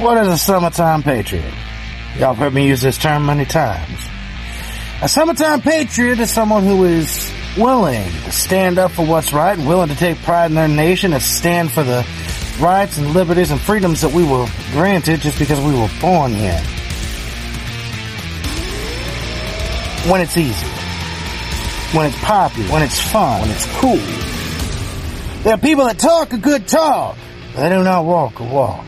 What is a summertime patriot? Y'all have heard me use this term many times. A summertime patriot is someone who is willing to stand up for what's right and willing to take pride in their nation and stand for the rights and liberties and freedoms that we were granted just because we were born here. When it's easy. When it's popular. When it's fun. When it's cool. There are people that talk a good talk, but they do not walk a walk.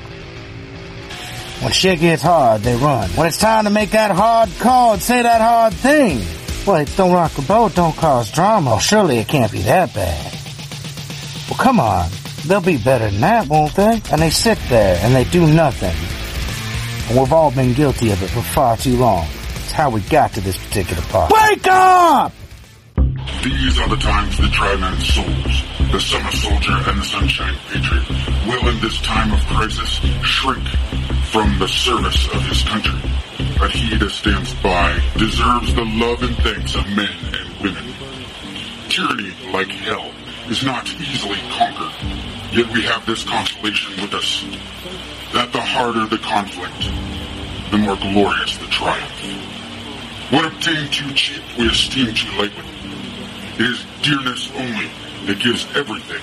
When shit gets hard, they run. When it's time to make that hard call and say that hard thing, wait, don't rock the boat, don't cause drama. Surely it can't be that bad. Well, come on. They'll be better than that, won't they? And they sit there and they do nothing. And we've all been guilty of it for far too long. It's how we got to this particular part. Wake up! These are the times the Triman souls, the summer soldier and the sunshine patriot, will in this time of crisis shrink from the service of his country. But he that stands by deserves the love and thanks of men and women. Tyranny, like hell, is not easily conquered. Yet we have this consolation with us, that the harder the conflict, the more glorious the triumph. What obtained too cheap, we esteem too lightly. It is dearness only that gives everything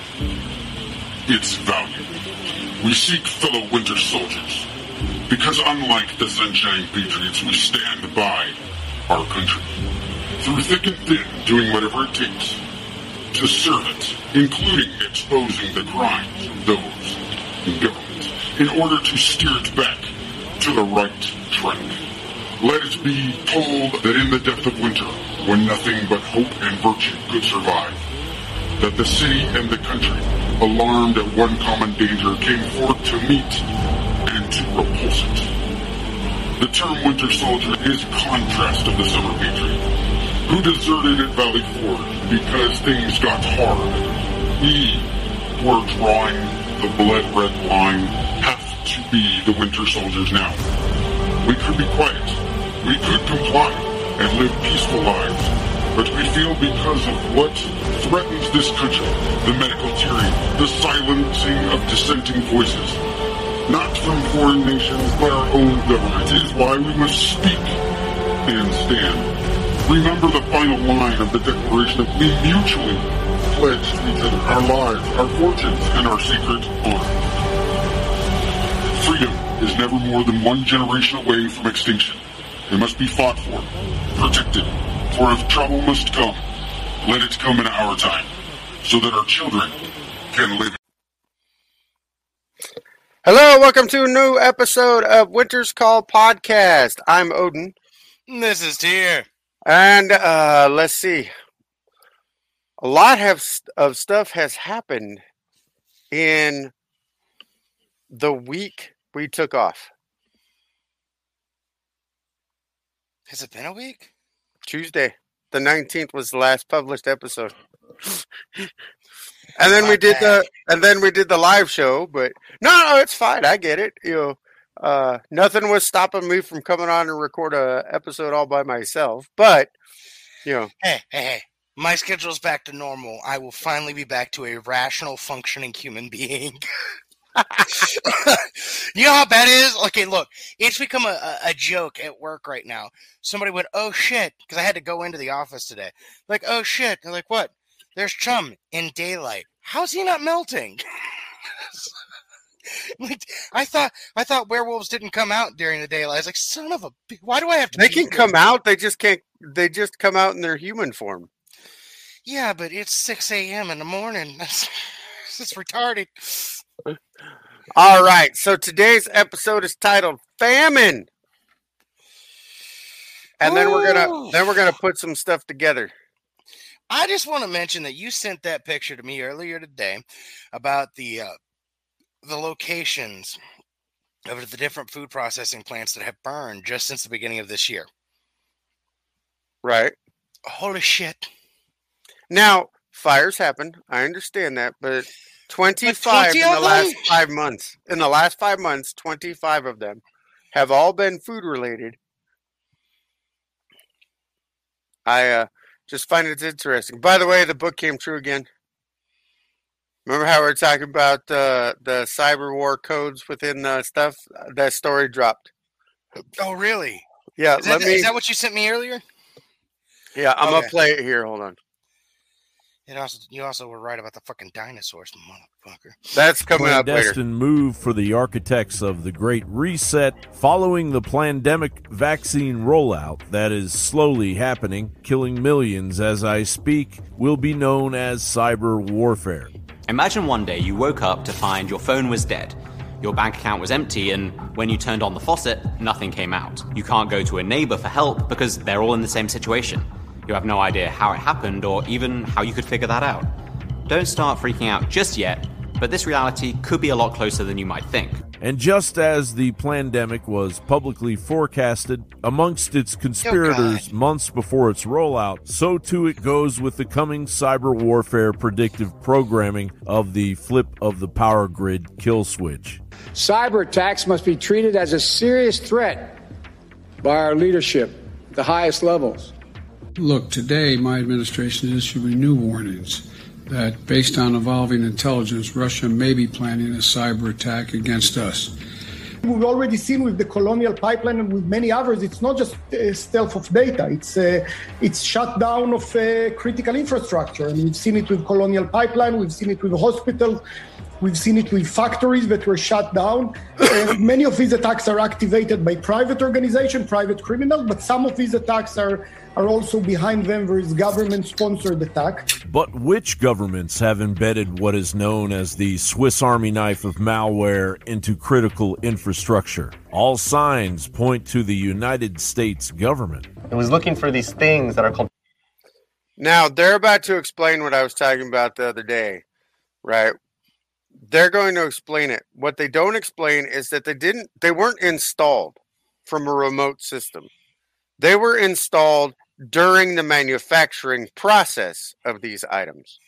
its value. We seek fellow winter soldiers, because unlike the Sunshine Patriots, we stand by our country. Through thick and thin, doing whatever it takes to serve it, including exposing the crimes of those in government, in order to steer it back to the right track. Let it be told that in the depth of winter, when nothing but hope and virtue could survive, that the city and the country, alarmed at one common danger, came forth to meet The term winter soldier is contrast of the summer patriot, who deserted at Valley Forge because things got hard. We were drawing the blood red line, have to be the winter soldiers now. We could be quiet. We could comply and live peaceful lives. But we feel because of what threatens this country, the medical tyranny, the silencing of dissenting voices, not from foreign nations, but our own government, is why we must speak and stand. Remember the final line of the Declaration that we mutually pledge to each other our lives, our fortunes, and our secret honor. Freedom is never more than one generation away from extinction. It must be fought for, protected, for if trouble must come, let it come in our time, so that our children can live. Hello, welcome to a new episode of Winter's Call Podcast. I'm Odin, This is Tyr. and uh, let's see. A lot have, of stuff has happened in the week we took off. Has it been a week? Tuesday, the 19th was the last published episode. and then we did the and then we did the live show, but no, no, it's fine. I get it. You know, uh, nothing was stopping me from coming on and record a episode all by myself. But you know, Hey, hey, hey. My schedule's back to normal. I will finally be back to a rational, functioning human being. you know how bad it is? Okay, look, it's become a, a, a joke at work right now. Somebody went, oh shit, because I had to go into the office today. Like, oh shit. They're like, what? There's Chum in daylight. How's he not melting? like, I thought I thought werewolves didn't come out during the daylight. I was like, son of a, why do I have to? they can come out. They just can't. They just come out in their human form. Yeah, but it's 6 a.m. in the morning. That's, that's retarded. All right. So today's episode is titled "Famine," and then we're gonna then we're gonna oh. put some stuff together. I just want to mention that you sent that picture to me earlier today about the uh, the locations of the different food processing plants that have burned just since the beginning of this year. Right. Holy shit! Now, fires happen. I understand that, but 25 in 20 the last them? five months. In the last five months, 25 of them have all been food related. I uh, just find it interesting. By the way, the book came true again. Remember how we are talking about uh, the cyber war codes within uh, stuff? That story dropped. Oh, really? Yeah. Is let that, me. is that what you sent me earlier? yeah, I'm Okay. gonna play it here. Hold on. It also, you also were right about the fucking dinosaurs, motherfucker. That's coming up later. clandestine move for the architects of the Great Reset following the pandemic vaccine rollout that is slowly happening, killing millions as I speak, will be known as cyber warfare. Imagine one day you woke up to find your phone was dead. Your bank account was empty, and when you turned on the faucet, nothing came out. You can't go to a neighbor for help because they're all in the same situation. You have no idea how it happened or even how you could figure that out. Don't start freaking out just yet, but this reality could be a lot closer than you might think. And just as the pandemic was publicly forecasted amongst its conspirators oh, months before its rollout, so too it goes with the coming cyber warfare predictive programming of the flip of the power grid kill switch. Cyber attacks must be treated as a serious threat by our leadership at the highest levels. Look, today my administration is issuing new warnings that based on evolving intelligence, Russia may be planning a cyber attack against us. We've already seen with the Colonial Pipeline and with many others, it's not just uh, stealth of data, it's, uh, it's shutdown of uh, critical infrastructure. And we've seen it with Colonial Pipeline, we've seen it with hospitals, we've seen it with factories that were shut down. Many of these attacks are activated by private organizations, private criminals, but some of these attacks are, are also behind them. There is government sponsored attack. But which governments have embedded what is known as the Swiss Army knife of malware into critical infrastructure? All signs point to the United States government. It was looking for these things that are called Now they're about to explain what I was talking about the other day, right? They're going to explain it. What they don't explain is that they didn't they weren't installed from a remote system. They were installed during the manufacturing process of these items.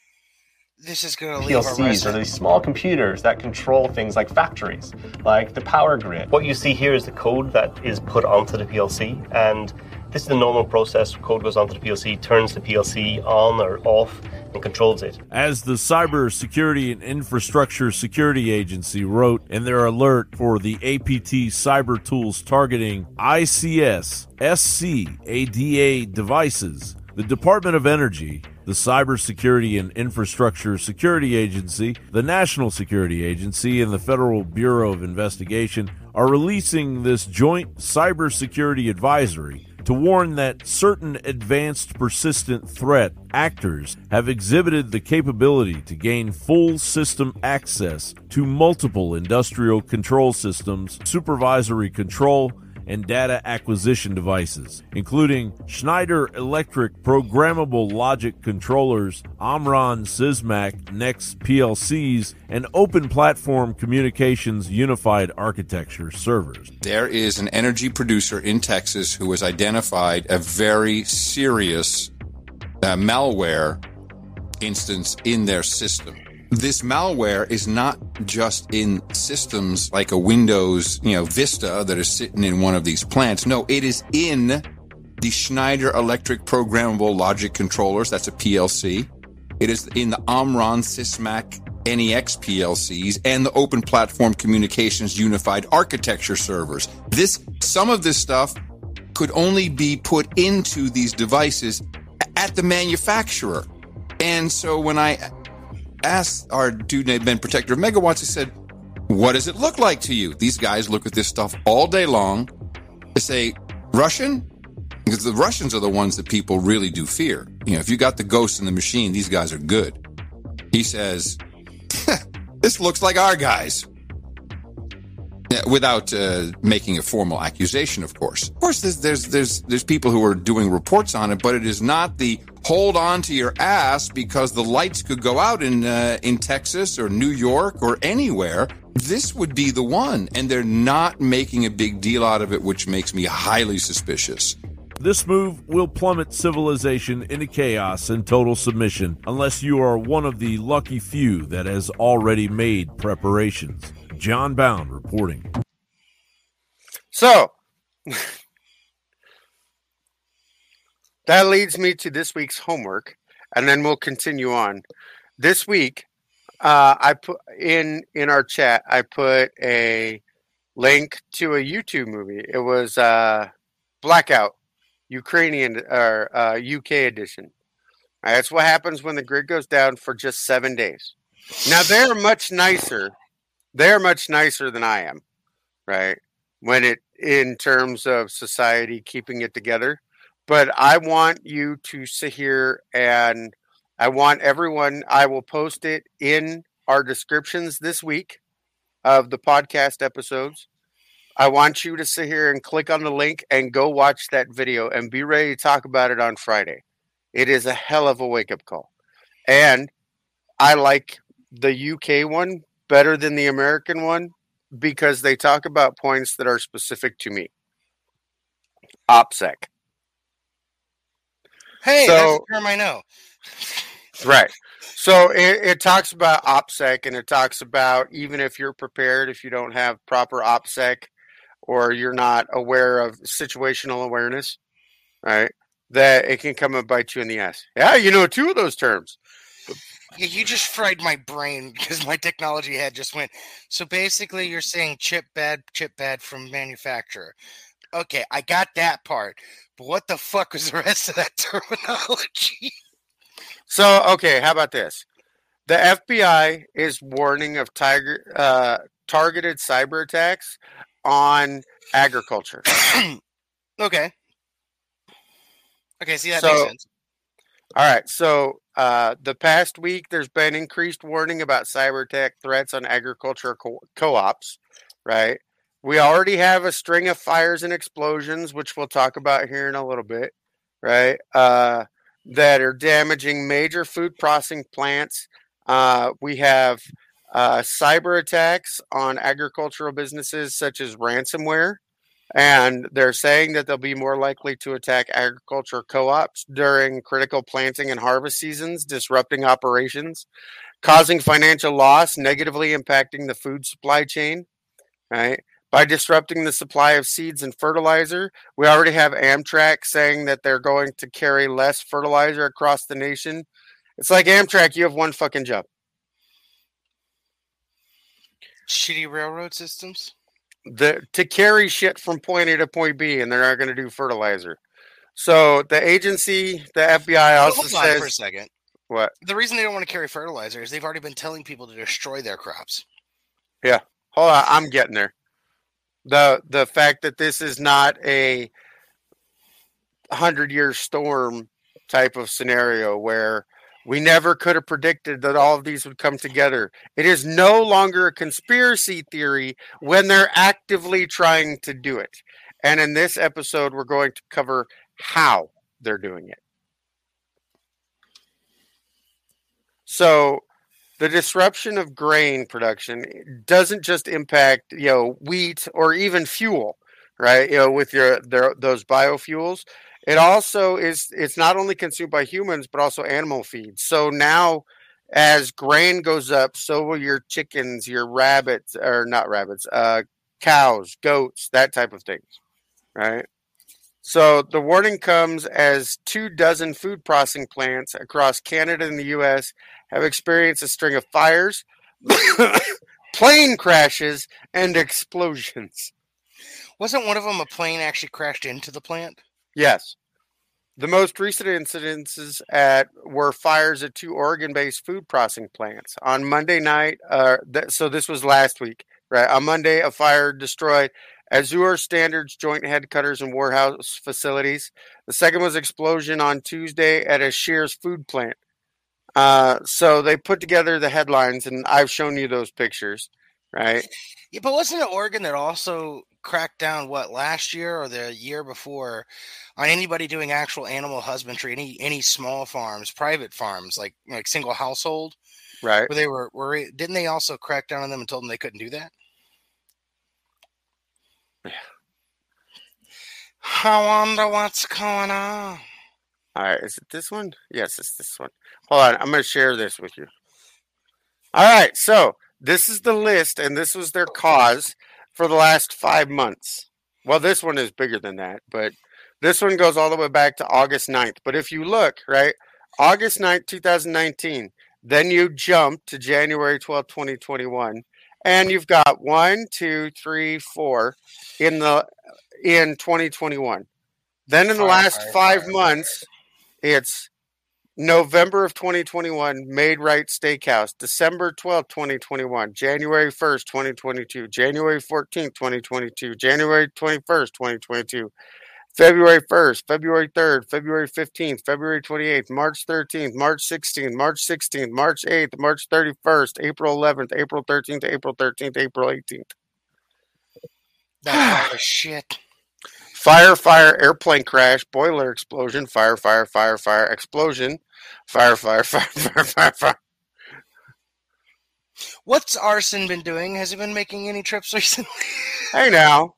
This is going to leave a PLCs or resident. these small computers that control things like factories, like the power grid. What you see here is the code that is put onto the PLC, and this is the normal process. Code goes onto the PLC, turns the PLC on or off, and controls it. As the Cybersecurity and Infrastructure Security Agency wrote in their alert for the APT cyber tools targeting ICS SCADA devices, the Department of Energy, the Cybersecurity and Infrastructure Security Agency, the National Security Agency, and the Federal Bureau of Investigation are releasing this joint cybersecurity advisory to warn that certain advanced persistent threat actors have exhibited the capability to gain full system access to multiple industrial control systems, supervisory control, and data acquisition devices, including Schneider Electric programmable logic controllers, Omron Sysmac NEX PLCs, and Open Platform Communications Unified Architecture servers. There is an energy producer in Texas who has identified a very serious uh, malware instance in their system. This malware is not just in systems like a Windows, you know, Vista that is sitting in one of these plants. No, it is in the Schneider Electric Programmable Logic Controllers. That's a PLC. It is in the Omron Sysmac NEX PLCs and the Open Platform Communications Unified Architecture servers. This, some of this stuff could only be put into these devices at the manufacturer. And so when I asked our dude named Ben Protector of Megawatts, he said, What does it look like to you? These guys look at this stuff all day long. They say, Russian? Because the Russians are the ones that people really do fear. You know, if you got the ghost in the machine, these guys are good. He says, This looks like our guys. Without uh, making a formal accusation, of course. Of course, there's, there's there's there's people who are doing reports on it, but it is not the hold on to your ass because the lights could go out in uh, in Texas or New York or anywhere. This would be the one, and they're not making a big deal out of it, which makes me highly suspicious. This move will plummet civilization into chaos and total submission unless you are one of the lucky few that has already made preparations. John Bound reporting. So that leads me to this week's homework, and then we'll continue on. This week, uh, I put in in our chat. I put a link to a YouTube movie. It was uh, Blackout, Ukrainian or uh, UK edition. That's what happens when the grid goes down for just seven days. Now they're much nicer. They're much nicer than I am, right? When it in terms of society keeping it together. But I want you to sit here and I want everyone, I will post it in our descriptions this week of the podcast episodes. I want you to sit here and click on the link and go watch that video and be ready to talk about it on Friday. It is a hell of a wake up call. And I like the UK one better than the American one because they talk about points that are specific to me. OPSEC. Hey, So- that's a term I know. Right. So it, it talks about OPSEC and it talks about even if you're prepared, if you don't have proper OPSEC or you're not aware of situational awareness, right, that it can come and bite you in the ass. Yeah, you know two of those terms. Yeah, you just fried my brain because my technology head just went. So basically, you're saying chip bad, chip bad from manufacturer. Okay, I got that part, but what the fuck was the rest of that terminology? So, okay, how about this? The FBI is warning of tiger uh, targeted cyber attacks on agriculture. okay. Okay, see that So- makes sense. All right. So, uh, the past week, there's been increased warning about cyber attack threats on agriculture co- co-ops. Right. We already have a string of fires and explosions, which we'll talk about here in a little bit. Right. Uh, that are damaging major food processing plants. Uh, we have uh, cyber attacks on agricultural businesses, such as ransomware. And they're saying that they'll be more likely to attack agriculture co ops during critical planting and harvest seasons, disrupting operations, causing financial loss, negatively impacting the food supply chain. Right. By disrupting the supply of seeds and fertilizer, we already have Amtrak saying that they're going to carry less fertilizer across the nation. It's like Amtrak, you have one fucking job. Shitty railroad systems. the to carry shit from point A to point B, and they're not going to do fertilizer. So the agency, the FBI, also hold on for a second. what? The reason they don't want to carry fertilizer is they've already been telling people to destroy their crops. Yeah, hold on, I'm getting there. The The fact that this is not a hundred year storm type of scenario where we never could have predicted that all of these would come together. It is no longer a conspiracy theory when they're actively trying to do it. And in this episode, we're going to cover how they're doing it. So, the disruption of grain production doesn't just impact, you know, wheat or even fuel, right? You know, with your their, those biofuels, it also is it's not only consumed by humans but also animal feed. So now as grain goes up, so will your chickens, your rabbits or not rabbits, uh cows, goats, that type of things. Right? So the warning comes as two dozen food processing plants across Canada and the US have experienced a string of fires, plane crashes, and explosions. Wasn't one of them a plane actually crashed into the plant? Yes. The most recent incidences at were fires at two Oregon-based food processing plants. On Monday night, uh, th- so this was last week, right? On Monday, a fire destroyed Azure Standards joint headquarters and warehouse facilities. The second was explosion on Tuesday at a Shearer's food plant. Uh, so they put together the headlines, and I've shown you those pictures, right? Yeah, but wasn't it Oregon that also cracked down what last year or the year before on anybody doing actual animal husbandry, any any small farms, private farms, like like single household, Right. where they were were didn't they also crack down on them and told them they couldn't do that? Yeah. I wonder what's going on. All right, is it this one? Yes, it's this one. Hold on, I'm going to share this with you. All right, so this is the list, and this was their cause for the last five months. Well, this one is bigger than that, but this one goes all the way back to August 9th. But if you look, right, August 9th, 2019, Then you jump to January 12th, 2021, and you've got one, two, three, four in the in 2021. Then in the last five months, it's November of 2021, Maid-Rite Steakhouse, December 12, 2021, January 1st, 2022, January 14th, 2022, January 21st, 2022, February 1st, February 3rd, February 15th, February 28th, March 13th, March 16th, March 16th, March 8th, March 31st, April 11th, April 13th, April 13th, April 18th. That pile of shit. Fire, fire, airplane crash, boiler explosion, fire, fire, fire, fire, explosion, fire, fire, fire, fire, fire, fire. What's Arson been doing? Has he been making any trips recently? Hey now,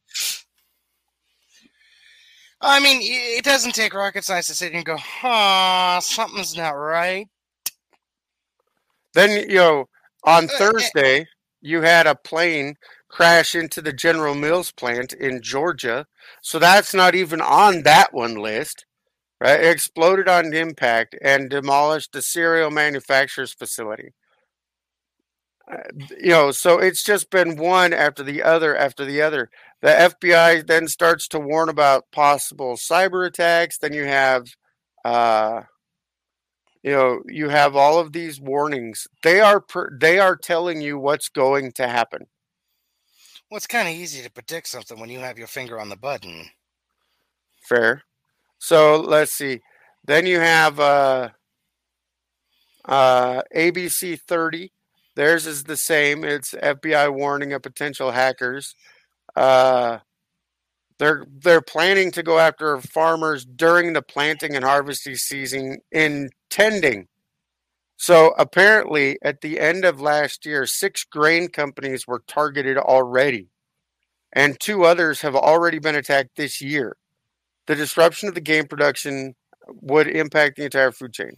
I mean, it doesn't take rocket science to sit and go, huh, something's not right. then you know on Uh, eh. Thursday you had a plane crash into the General Mills plant in Georgia, so that's not even on that one list. Right? It exploded on impact and demolished the cereal manufacturer's facility. Uh, you know, so it's just been one after the other after the other. The FBI then starts to warn about possible cyber attacks. Then you have, uh, you know, you have all of these warnings. They are per, they are telling you what's going to happen. Well, it's kind of easy to predict something when you have your finger on the button. Fair. So let's see. Then you have uh, uh, ABC 30. Theirs is the same. It's FBI warning of potential hackers. Uh, they're they're planning to go after farmers during the planting and harvesting season, intending. So apparently, at the end of last year, six grain companies were targeted already, and two others have already been attacked this year the disruption of the game production would impact the entire food chain.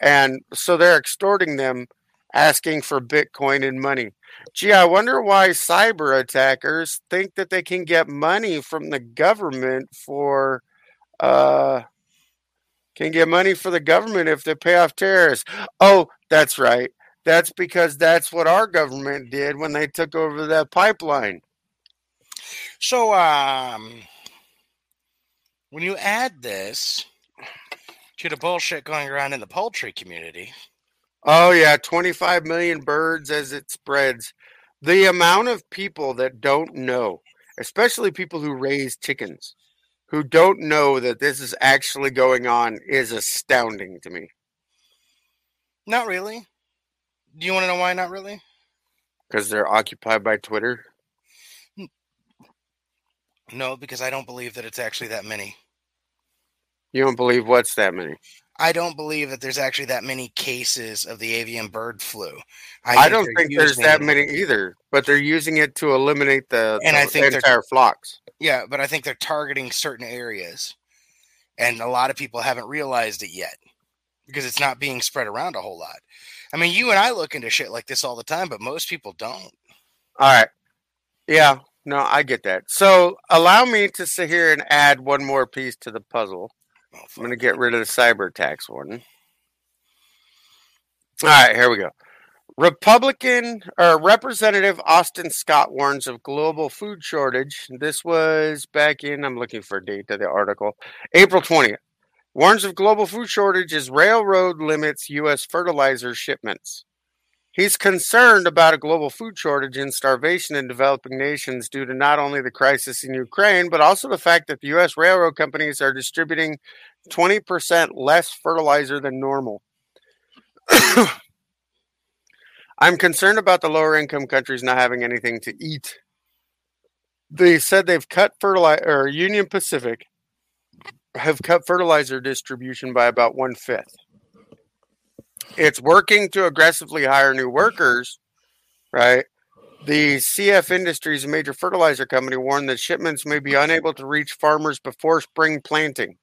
And so they're extorting them, asking for Bitcoin and money. Gee, I wonder why cyber attackers think that they can get money from the government for uh can get money for the government if they pay off terrorists. Oh, that's right. That's because that's what our government did when they took over that pipeline. So, um, when you add this to the bullshit going around in the poultry community, Oh yeah, 25 million birds as it spreads. The amount of people that don't know, especially people who raise chickens, who don't know that this is actually going on is astounding to me. not really. Do you want to know why not really? Because they're occupied by Twitter. No, because I don't believe that it's actually that many. You don't believe what's that many? I don't believe that there's actually that many cases of the avian bird flu. I, don't think there's that many either, but they're using it to eliminate the, And the I think entire flocks. Yeah, but I think they're targeting certain areas, and a lot of people haven't realized it yet because it's not being spread around a whole lot. I mean, you and I look into shit like this all the time, but most people don't. All right. Yeah, no, I get that. So allow me to sit here and add one more piece to the puzzle. Oh, I'm going to get rid of the cyber tax one. All right, here we go. Republican or Representative Austin Scott warns of global food shortage. This was back in, I'm looking for a date of the article, April 20th. Warns of global food shortage as railroad limits U.S. fertilizer shipments. He's concerned about a global food shortage and starvation in developing nations due to not only the crisis in Ukraine, but also the fact that the U.S. railroad companies are distributing 20% less fertilizer than normal. I'm concerned about the lower income countries not having anything to eat. They said they've cut fertilizer, or Union Pacific have cut fertilizer distribution by about one fifth. It's working to aggressively hire new workers, right? The CF Industries, a major fertilizer company, warned that shipments may be unable to reach farmers before spring planting.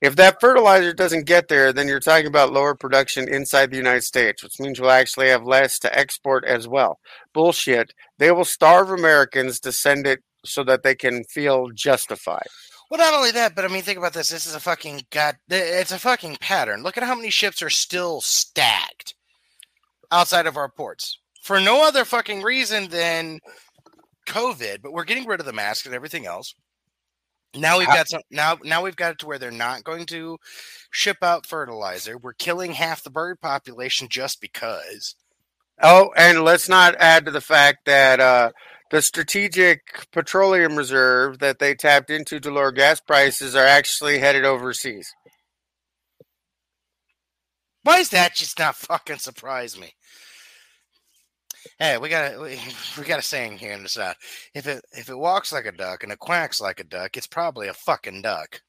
If that fertilizer doesn't get there, then you're talking about lower production inside the United States, which means we'll actually have less to export as well. Bullshit. They will starve Americans to send it so that they can feel justified. Well, not only that, but I mean, think about this. This is a fucking god. It's a fucking pattern. Look at how many ships are still stacked. outside of our ports for no other fucking reason than COVID. But we're getting rid of the mask and everything else. Now we've got some. Now, now we've got it to where they're not going to ship out fertilizer. We're killing half the bird population just because. Oh, and let's not add to the fact that uh, the strategic petroleum reserve that they tapped into to lower gas prices are actually headed overseas. Why is that just not fucking surprise me? Hey, we got a we, we got a saying here in the south. If it if it walks like a duck and it quacks like a duck, it's probably a fucking duck.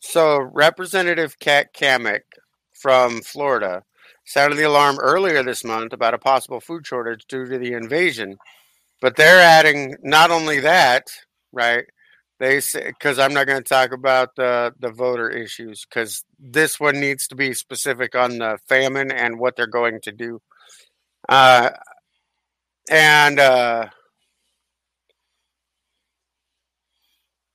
So, Representative Kat Cammack from Florida sounded the alarm earlier this month about a possible food shortage due to the invasion. But they're adding not only that, right? They say because I'm not going to talk about the the voter issues because this one needs to be specific on the famine and what they're going to do. Uh, and uh,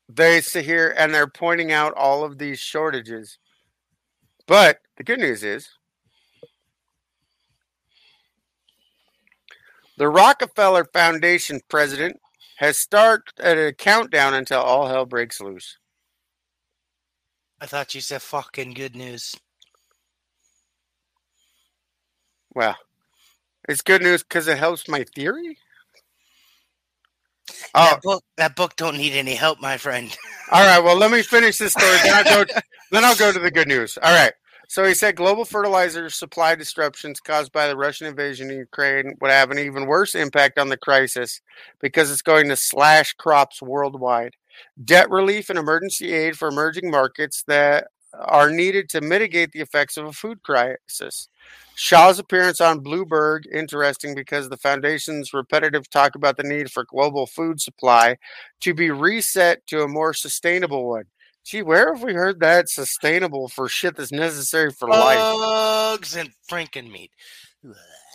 they sit here and they're pointing out all of these shortages. But the good news is the Rockefeller Foundation president has started a countdown until all hell breaks loose. I thought you said fucking good news. Well, it's good news because it helps my theory. Oh, That book that book don't need any help, my friend. All right. Well, let me finish this story. Then I'll go. then I'll go to the good news. All right. So he said global fertilizer supply disruptions caused by the Russian invasion in Ukraine would have an even worse impact on the crisis because it's going to slash crops worldwide. Debt relief and emergency aid for emerging markets that are needed to mitigate the effects of a food crisis. Shah's appearance on Bloomberg interesting because the foundation's repetitive talk about the need for global food supply to be reset to a more sustainable one. Gee, where have we heard that sustainable for shit that's necessary for life? Bugs and franken meat.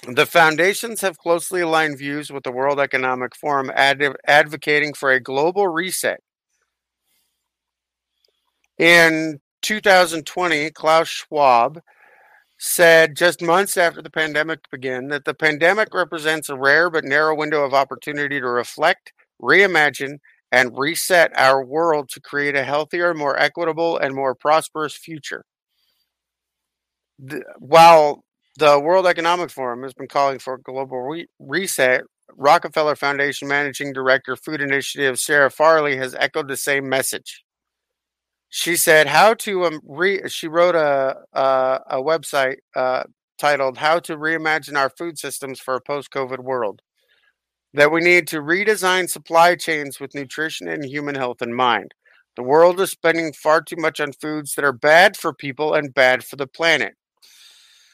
The foundations have closely aligned views with the World Economic Forum, ad- advocating for a global reset. In 2020, Klaus Schwab said just months after the pandemic began that the pandemic represents a rare but narrow window of opportunity to reflect, reimagine, and reset our world to create a healthier, more equitable, and more prosperous future. The- while the World Economic Forum has been calling for a global re- reset, Rockefeller Foundation Managing Director Food Initiative Sara Farley has echoed the same message. She said, "How to um, re." She wrote a a, a website uh, titled "How to Reimagine Our Food Systems for a Post-COVID World." That we need to redesign supply chains with nutrition and human health in mind. The world is spending far too much on foods that are bad for people and bad for the planet.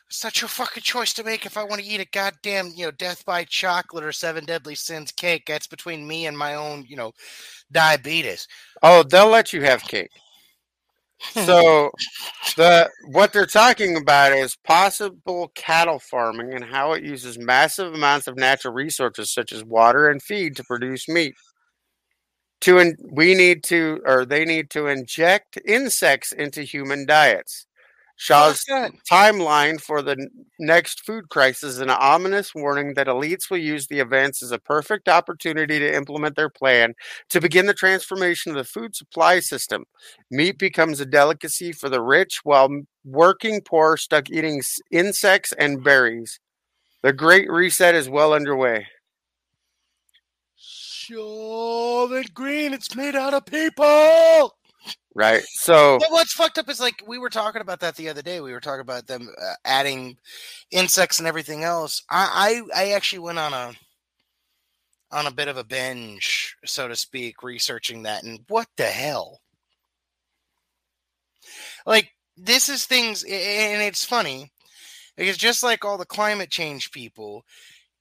It's not your fucking choice to make if I want to eat a goddamn, you know, death by chocolate or seven deadly sins cake. That's between me and my own, you know, diabetes. Oh, they'll let you have cake. So the what they're talking about is possible cattle farming and how it uses massive amounts of natural resources such as water and feed to produce meat. To in, we need to or they need to inject insects into human diets. Shah's timeline for the next food crisis is an ominous warning that elites will use the events as a perfect opportunity to implement their plan to begin the transformation of the food supply system. Meat becomes a delicacy for the rich, while working poor stuck eating insects and berries. The Great Reset is well underway. Soylent Green, it's made out of people. Right. So, But what's fucked up is like we were talking about that the other day. We were talking about them uh, adding insects and everything else. I, I I actually went on a on a bit of a binge, so to speak, researching that. And what the hell? Like this is things, and it's funny because just like all the climate change people,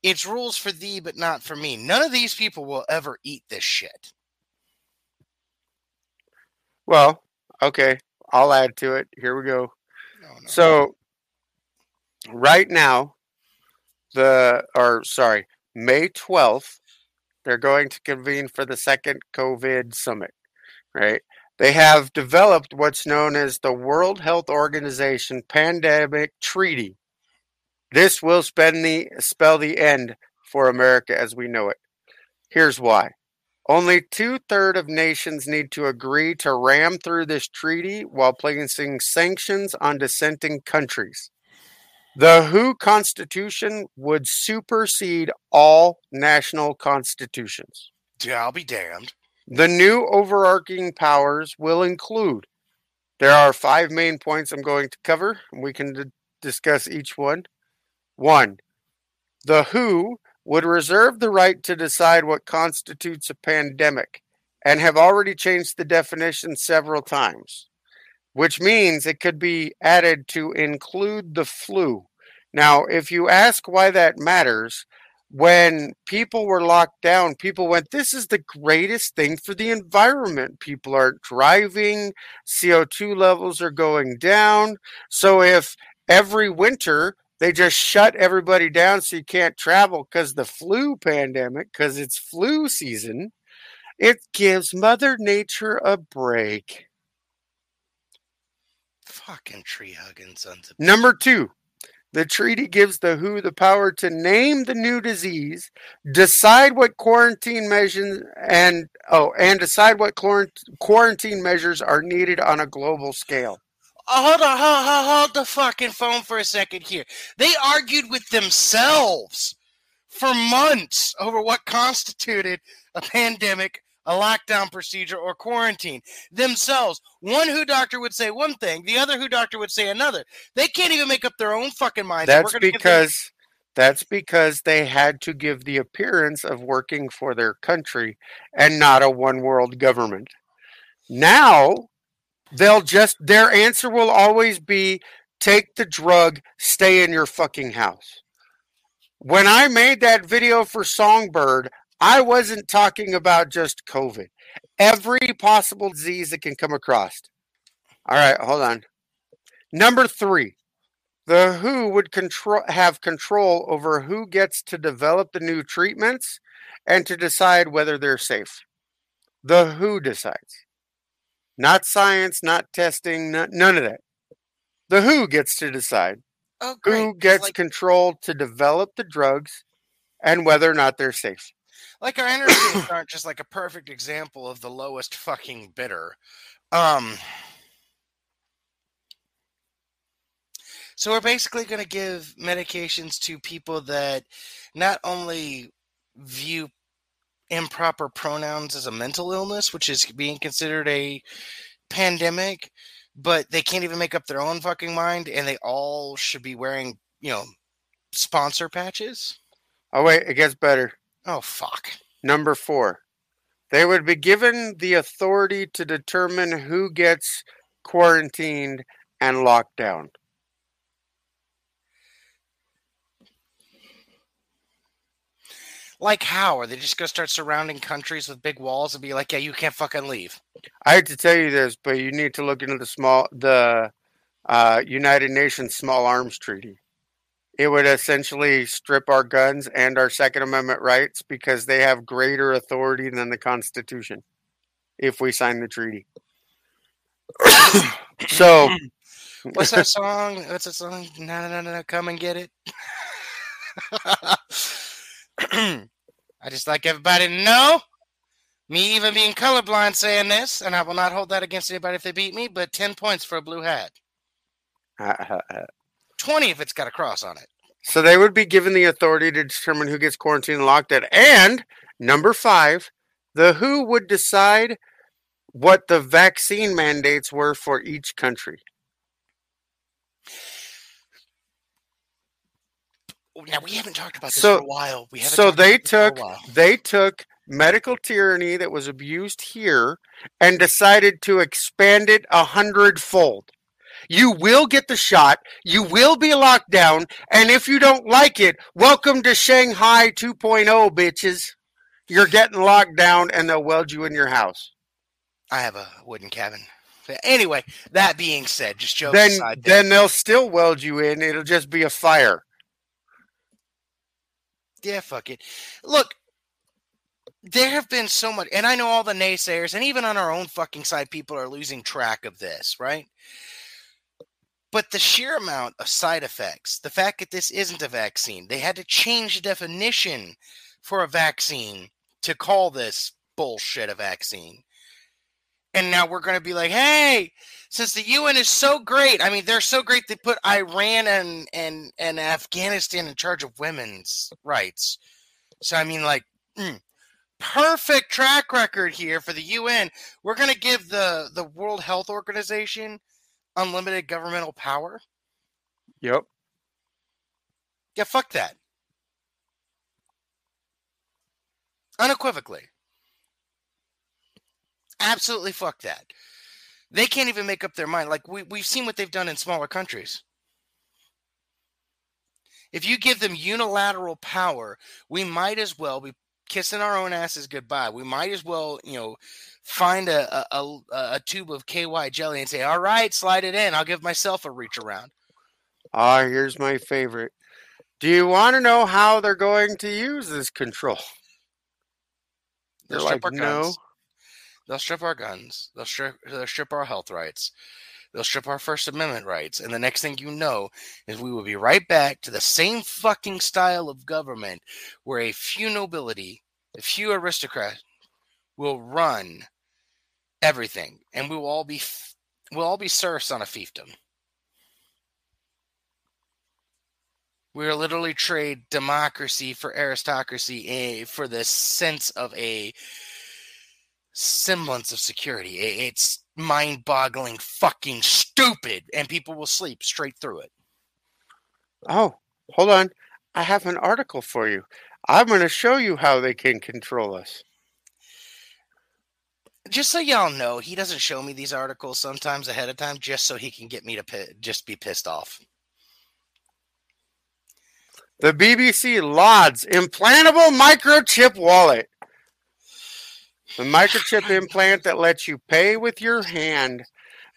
it's rules for thee but not for me. None of these people will ever eat this shit. Well, okay, I'll add to it. Here we go. So, right now, the or sorry, May twelfth, they're going to convene for the second COVID summit. Right? They have developed what's known as the World Health Organization Pandemic Treaty. This will spend the, spell the end for America as we know it. Here's why. Only two thirds of nations need to agree to ram through this treaty while placing sanctions on dissenting countries. The WHO Constitution would supersede all national constitutions. Yeah, I'll be damned. The new overarching powers will include there are five main points I'm going to cover. We can d- discuss each one. One, the WHO would reserve the right to decide what constitutes a pandemic and have already changed the definition several times, which means it could be added to include the flu. Now, if you ask why that matters, when people were locked down, people went, This is the greatest thing for the environment. People aren't driving, CO2 levels are going down. So, if every winter they just shut everybody down so you can't travel because the flu pandemic, because it's flu season, it gives Mother Nature a break. Fucking tree hugging sons of Number two, the treaty gives the WHO the power to name the new disease, decide what quarantine measures and oh, and decide what quarant- quarantine measures are needed on a global scale. Oh, hold on, hold, hold, hold the fucking phone for a second here. They argued with themselves for months over what constituted a pandemic, a lockdown procedure, or quarantine. Themselves. One WHO doctor would say one thing, the other WHO doctor would say another. They can't even make up their own fucking minds. That's them- because that's because they had to give the appearance of working for their country and not a one world government. Now they'll just their answer will always be take the drug, stay in your fucking house. When I made that video for Songbird, I wasn't talking about just COVID. Every possible disease that can come across. All right, hold on. Number 3. The WHO would control have control over who gets to develop the new treatments and to decide whether they're safe. The WHO decides. Not science, not testing, not, none of that. The WHO gets to decide Oh, who gets like, control to develop the drugs and whether or not they're safe. like our interviews aren't just like a perfect example of the lowest fucking bidder. Um, so we're basically going to give medications to people that not only view improper pronouns as a mental illness, which is being considered a pandemic, but they can't even make up their own fucking mind, and they all should be wearing, you know, sponsor patches. Oh wait, it gets better. Oh fuck. Number four, they would be given the authority to determine who gets quarantined and locked down. Like how? Are they just gonna start surrounding countries with big walls and be like, yeah, you can't fucking leave? I hate to tell you this, but you need to look into the small the uh, United Nations Small Arms Treaty. It would essentially strip our guns and our Second Amendment rights because they have greater authority than the Constitution. If we sign the treaty, so What's that song? What's that song? No, no, no, no, come and get it. I just like everybody to know. Me even being colorblind saying this, and I will not hold that against anybody if they beat me, but 10 points for a blue hat. 20 if it's got a cross on it. So they would be given the authority to determine who gets quarantined and locked in. And number five, the WHO would decide what the vaccine mandates were for each country. Now, we haven't talked about this So- for a while. We haven't So they about this for a took they took medical tyranny that was abused here and decided to expand it a hundredfold. You will get the shot. You will be locked down. And if you don't like it, welcome to Shanghai 2.0, bitches. You're getting locked down and they'll weld you in your house. I have a wooden cabin. Anyway, that being said, just jokes Then, aside. then they'll still weld you in. It'll just be a fire. Yeah, fuck it. Look, there have been so much, and I know all the naysayers, and even on our own fucking side, people are losing track of this, right? But the sheer amount of side effects, the fact that this isn't a vaccine, they had to change the definition for a vaccine to call this bullshit a vaccine. And now we're going to be like, hey, since the UN is so great, I mean, they're so great they put Iran and, and, and Afghanistan in charge of women's rights. So, I mean, like, mm, perfect track record here for the UN. We're going to give the, the World Health Organization unlimited governmental power. Yep. Yeah, fuck that. Unequivocally. Absolutely fuck that. They can't even make up their mind. Like we, we've seen what they've done in smaller countries. If you give them unilateral power, we might as well be kissing our own asses goodbye. We might as well, you know, find a a, a, a tube of KY jelly and say, "All right, slide it in. I'll give myself a reach around." Ah, here's my favorite. Do you want to know how they're going to use this control? They're strip like, no. guns. They'll strip our guns. They'll strip. They'll strip our health rights. They'll strip our First Amendment rights. And the next thing you know is we will be right back to the same fucking style of government where a few nobility, a few aristocrats will run everything, and we will all be we'll all be serfs on a fiefdom. We'll literally trade democracy for aristocracy eh, for the sense of a semblance of security. It's mind boggling, fucking stupid, and people will sleep straight through it. Oh, hold on. I have an article for you. I'm going to show you how they can control us. Just so y'all know, he doesn't show me these articles sometimes ahead of time just so he can get me to pi- just be pissed off. The BBC lauds implantable microchip wallet. The microchip implant that lets you pay with your hand.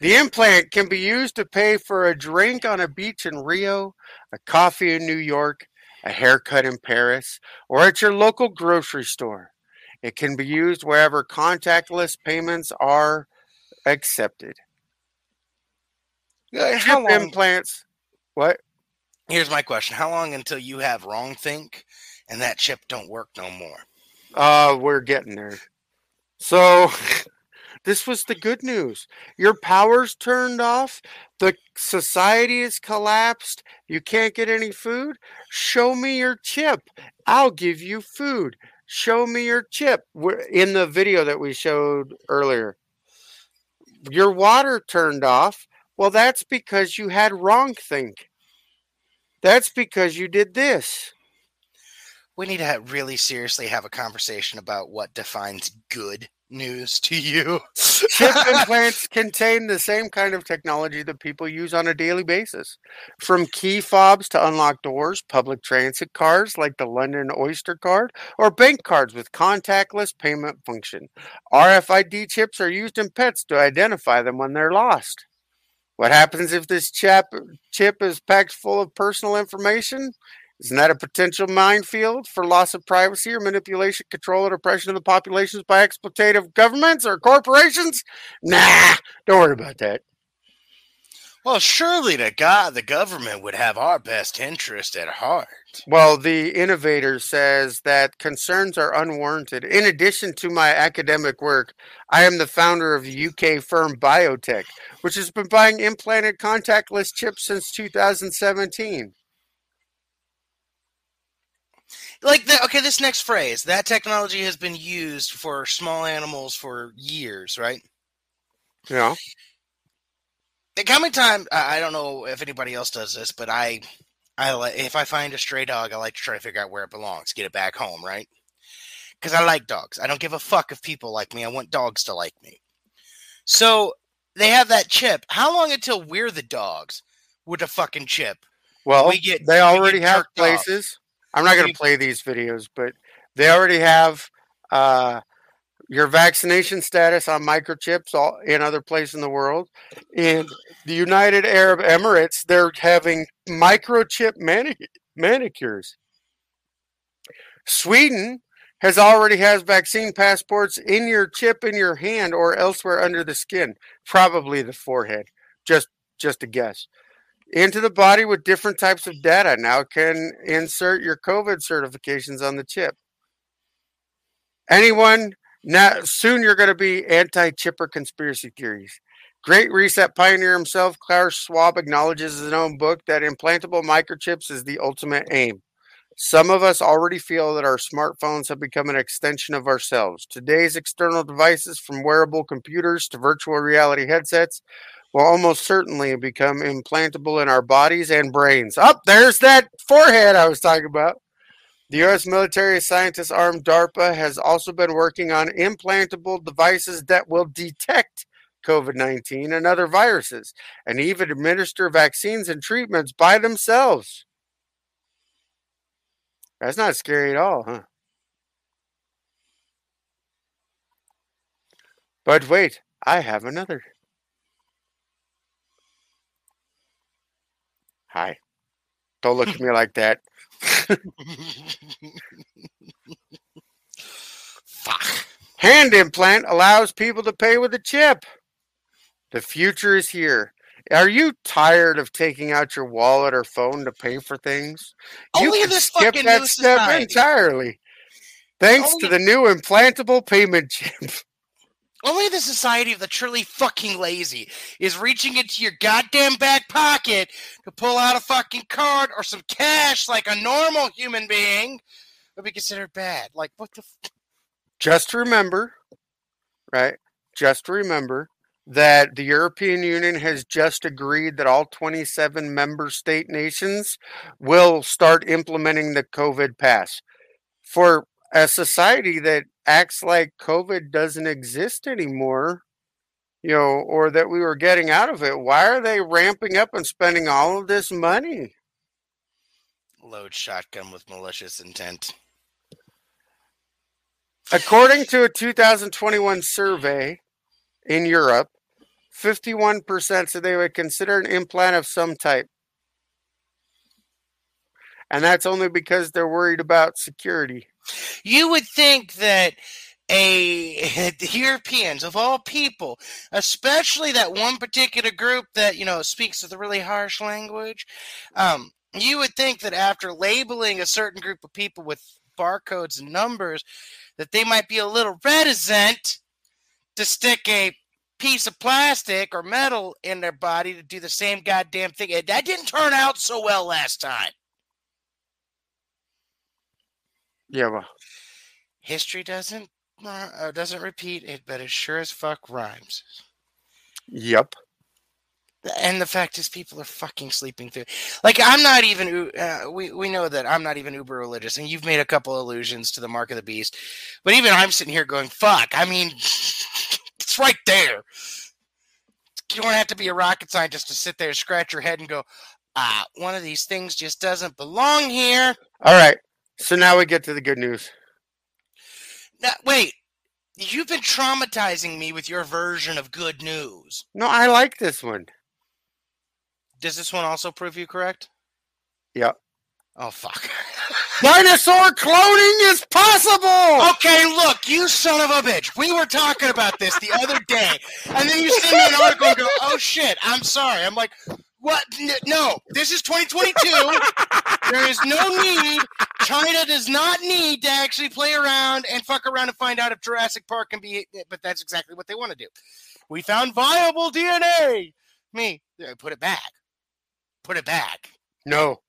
The implant can be used to pay for a drink on a beach in Rio, a coffee in New York, a haircut in Paris, or at your local grocery store. It can be used wherever contactless payments are accepted. How Chip long? implants. What? Here's my question: How long until you have wrong think and that chip don't work no more? Uh, we're getting there. So, this was the good news. Your power's turned off. The society is collapsed. You can't get any food. Show me your chip. I'll give you food. Show me your chip. We're in the video that we showed earlier. Your water turned off. Well, that's because you had wrong think. That's because you did this. We need to really seriously have a conversation about what defines good news to you. Chip implants contain the same kind of technology that people use on a daily basis. From key fobs to unlock doors, public transit cards like the London Oyster card, or bank cards with contactless payment function. RFID chips are used in pets to identify them when they're lost. What happens if this chap, chip is packed full of personal information? Isn't that a potential minefield for loss of privacy or manipulation, control, and oppression of the populations by exploitative governments or corporations? Nah, don't worry about that. Well, surely the God, the government would have our best interest at heart. Well, the innovator says that concerns are unwarranted. In addition to my academic work, I am the founder of the UK firm BioTeq, which has been buying implanted contactless chips since 2017. Like the, okay, this next phrase, that technology has been used for small animals for years, right? Yeah. There come a time I don't know if anybody else does this, but I, I like if I find a stray dog, I like to try to figure out where it belongs, get it back home, right? Because I like dogs. I don't give a fuck if people like me. I want dogs to like me. So they have that chip. How long until we're the dogs with a fucking chip? Well, We get- they already have places off. I'm not going to play these videos, but they already have uh, your vaccination status on microchips all, in other places in the world. In the United Arab Emirates, they're having microchip mani- manicures. Sweden has already has vaccine passports in your chip in your hand or elsewhere under the skin, probably the forehead. Just just a guess. Into the body with different types of data. Now can insert your COVID certifications on the chip. Anyone now soon you're going to be anti-chipper conspiracy theories. Great Reset pioneer himself, Klaus Schwab acknowledges in his own book that implantable microchips is the ultimate aim. Some of us already feel that our smartphones have become an extension of ourselves. Today's external devices, from wearable computers to virtual reality headsets, will almost certainly become implantable in our bodies and brains. Up oh, there's that forehead I was talking about. The U.S. military scientist arm DARPA has also been working on implantable devices that will detect COVID 19 and other viruses and even administer vaccines and treatments by themselves. That's not scary at all, huh? But wait, I have another. Hi. Don't look at me like that. Fuck. Hand implant allows people to pay with a chip. The future is here. Are you tired of taking out your wallet or phone to pay for things? Only you can this skip fucking that step entirely. Thanks to the new implantable payment chip. Only the society of the truly fucking lazy is reaching into your goddamn back pocket to pull out a fucking card or some cash like a normal human being would be considered bad. Like, what the f- Just remember, right? Just remember that the European Union has just agreed that all 27 member state nations will start implementing the COVID pass. For a society that acts like COVID doesn't exist anymore, you know, or that we were getting out of it, why are they ramping up and spending all of this money? load shotgun with malicious intent? According to a 2021 survey in Europe, 51% said they would consider an implant of some type. And that's only because they're worried about security. You would think that a the Europeans of all people, especially that one particular group that you know speaks with a really harsh language, um, you would think that after labeling a certain group of people with barcodes and numbers, that they might be a little reticent to stick a piece of plastic or metal in their body to do the same goddamn thing. That didn't turn out so well last time. Yeah, well, History doesn't uh, uh, doesn't repeat it, but it sure as fuck rhymes. yep. And the fact is, people are fucking sleeping through. Like I'm not even. Uh, we we know that I'm not even uber religious, and you've made a couple allusions to the mark of the beast. But even I'm sitting here going, "Fuck!" I mean, it's right there. You don't have to be a rocket scientist to sit there, scratch your head, and go, "Ah, one of these things just doesn't belong here." All right. So now we get to the good news. Now, wait, you've been traumatizing me with your version of good news. No, I like this one. Does this one also prove you correct? Yep. Oh fuck. Dinosaur cloning is possible. Okay, look, you son of a bitch. We were talking about this the other day, and then you send me an article and go, "Oh shit, I'm sorry." I'm like, "What? No, this is 2022. there is no need. China does not need to actually play around and fuck around and find out if Jurassic Park can be." But that's exactly what they want to do. We found viable DNA. Me, put it back. Put it back. No.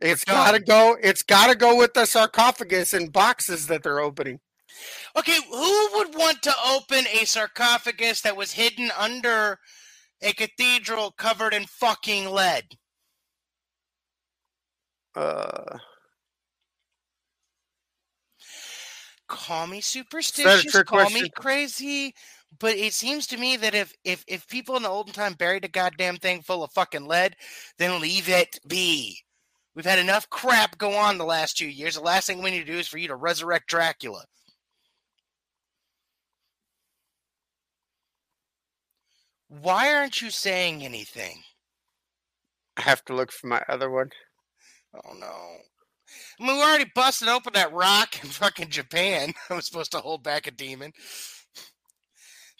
it's got to go. It's got to go with the sarcophagus and boxes that they're opening. Okay, who would want to open a sarcophagus that was hidden under a cathedral covered in fucking lead? Uh, Call me superstitious, call me crazy, but it seems to me that if if if people in the olden time buried a goddamn thing full of fucking lead, then leave it be. We've had enough crap go on the last two years. The last thing we need to do is for you to resurrect Dracula. Why aren't you saying anything? I have to look for my other one. Oh no. I mean, we already busted open that rock in fucking Japan. I was supposed to hold back a demon.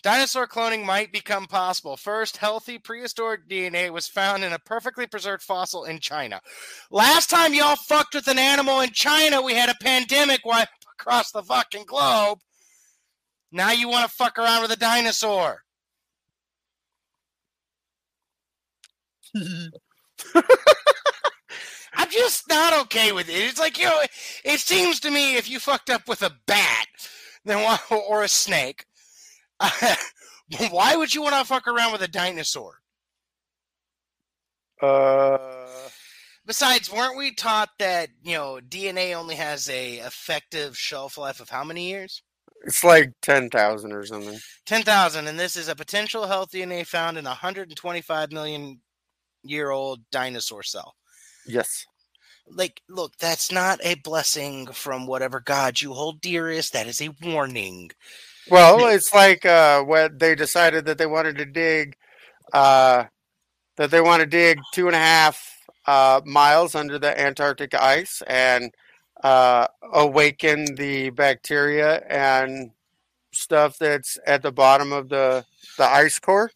Dinosaur cloning might become possible. First, healthy prehistoric DNA was found in a perfectly preserved fossil in China. Last time y'all fucked with an animal in China, we had a pandemic across the fucking globe. Now you want to fuck around with a dinosaur. I'm just not okay with it. It's like, you know, it seems to me if you fucked up with a bat then why, or a snake, why would you want to fuck around with a dinosaur? Uh, Besides, weren't we taught that, you know, DNA only has a effective shelf life of how many years? it's like ten thousand or something. 10,000 and this is a potential health DNA found in a 125 million year old dinosaur cell. Yes. Like, look, that's not a blessing from whatever God you hold dearest. That is a warning. Well, it's like uh, when they decided that they wanted to dig, uh, that they want to dig two and a half uh, miles under the Antarctic ice and uh, awaken the bacteria and stuff that's at the bottom of the the ice core.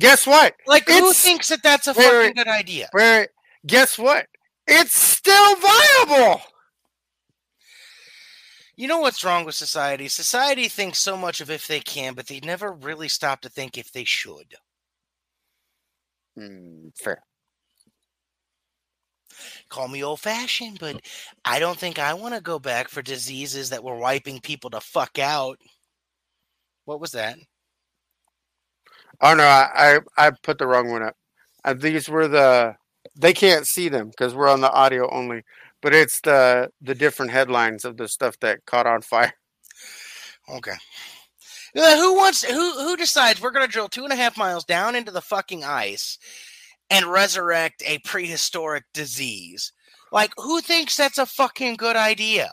Guess what? Like, who thinks that that's a fucking good idea? Where? Guess what? It's still viable. You know what's wrong with society? Society thinks so much of if they can, but they never really stop to think if they should. Hmm, fair. Call me old fashioned, but I don't think I want to go back for diseases that were wiping people to fuck out. What was that? Oh no, I I, I put the wrong one up. Uh, these were the they can't see them because we're on the audio only. But it's the the different headlines of the stuff that caught on fire. Okay. Uh, who wants who who decides we're gonna drill two and a half miles down into the fucking ice and resurrect a prehistoric disease? Like who thinks that's a fucking good idea?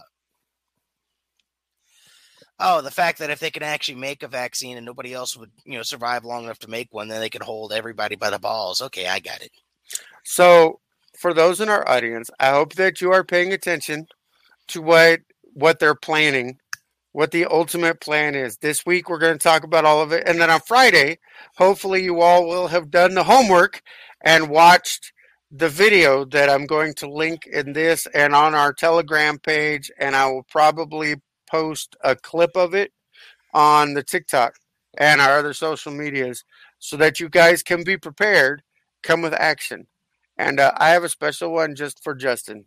Oh, the fact that if they can actually make a vaccine and nobody else would, you know, survive long enough to make one, then they can hold everybody by the balls. Okay, I got it. So for those in our audience, I hope that you are paying attention to what what they're planning, what the ultimate plan is. This week we're going to talk about all of it, and then on Friday, hopefully you all will have done the homework and watched the video that I'm going to link in this and on our Telegram page, and I will probably post a clip of it on the TikTok and our other social medias so that you guys can be prepared, come with action. And uh, I have a special one just for Justin.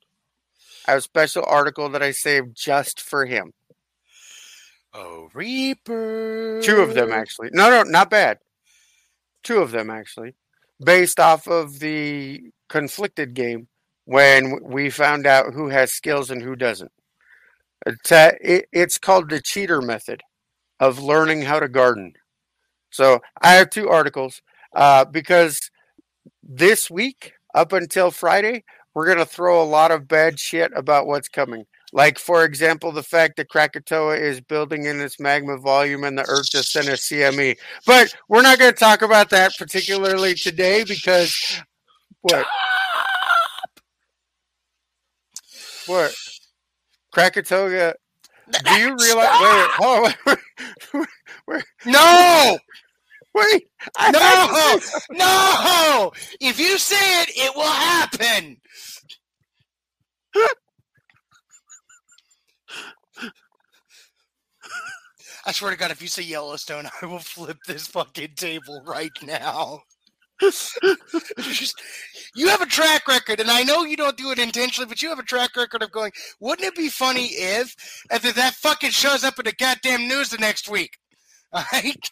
I have a special article that I saved just for him. Oh, Reaper. Two of them, actually. No, no, not bad. Two of them, actually. Based off of the conflicted game when we found out who has skills and who doesn't. It's, uh, it, it's called the cheater method of learning how to garden. So I have two articles uh, because this week, up until Friday, we're going to throw a lot of bad shit about what's coming. Like, for example, the fact that Krakatoa is building in its magma volume and the Earth just sent a CME. But we're not going to talk about that particularly today because what? What? Krakatoa. Do you realize? Wait, wait, hold on, wait, wait, No! wait. I No! have to say- No! If you say it, it will happen. I swear to God, if you say Yellowstone, I will flip this fucking table right now. Just- you have a track record, and I know you don't do it intentionally, but you have a track record of going, wouldn't it be funny if, and then that fucking shows up in the goddamn news the next week? All right?